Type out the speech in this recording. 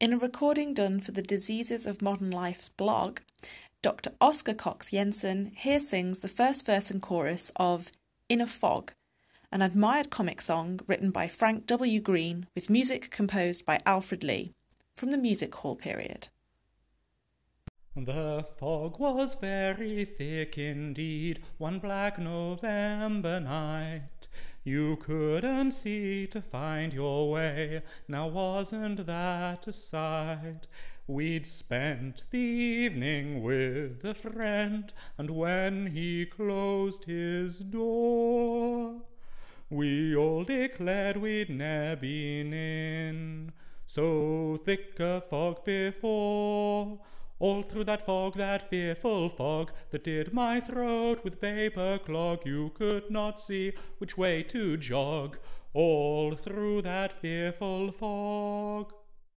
In a recording done for the Diseases of Modern Life's blog, Dr. Oscar Cox Jensen here sings the first verse and chorus of In a Fog, an admired comic song written by Frank W. Green with music composed by Alfred Lee from the music hall period. The fog was very thick indeed, one black November night. You couldn't see to find your way, now wasn't that a sight? We'd spent the evening with a friend, and when he closed his door, we all declared we'd ne'er been in so thick a fog before. All through that fog, that fearful fog, that did my throat with vapour clog, you could not see which way to jog. All through that fearful fog.